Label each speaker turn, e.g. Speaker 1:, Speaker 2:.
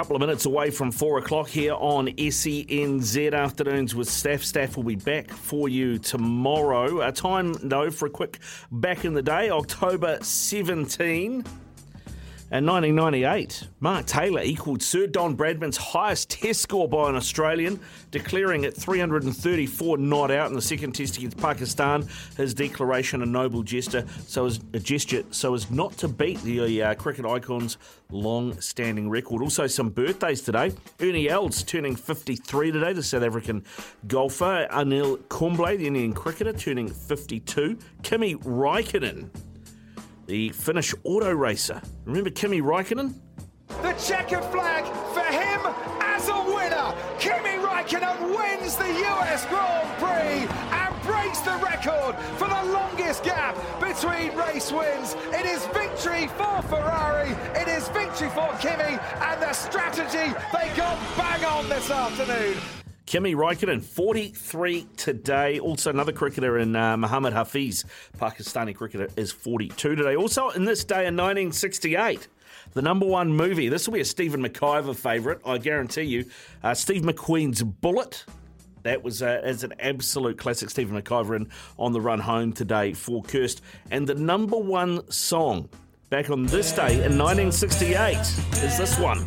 Speaker 1: Couple of minutes away from four o'clock here on SENZ Afternoons with Staff. Staff will be back for you tomorrow. A time, though, for a quick back in the day, October 17. In 1998, Mark Taylor equalled Sir Don Bradman's highest test score by an Australian, declaring at 334 not out in the second test against Pakistan. His declaration a noble gesture, so as a gesture so as not to beat the uh, cricket icon's long-standing record. Also, some birthdays today. Ernie Els turning 53 today. The South African golfer Anil Kumble, the Indian cricketer, turning 52. Kimi Raikkonen the Finnish auto racer. Remember Kimi Raikkonen?
Speaker 2: The checkered flag for him as a winner. Kimi Raikkonen wins the US Grand Prix and breaks the record for the longest gap between race wins. It is victory for Ferrari. It is victory for Kimi and the strategy they got bang on this afternoon.
Speaker 1: Kimi Raikkonen, 43 today. Also, another cricketer in uh, Mohammad Hafeez, Pakistani cricketer, is 42 today. Also, in this day in 1968, the number one movie. This will be a Stephen McIver favourite, I guarantee you. Uh, Steve McQueen's Bullitt. That was uh, as an absolute classic. Stephen McIver in on the run home today for Kirst. And the number one song back on this day in 1968 is this one.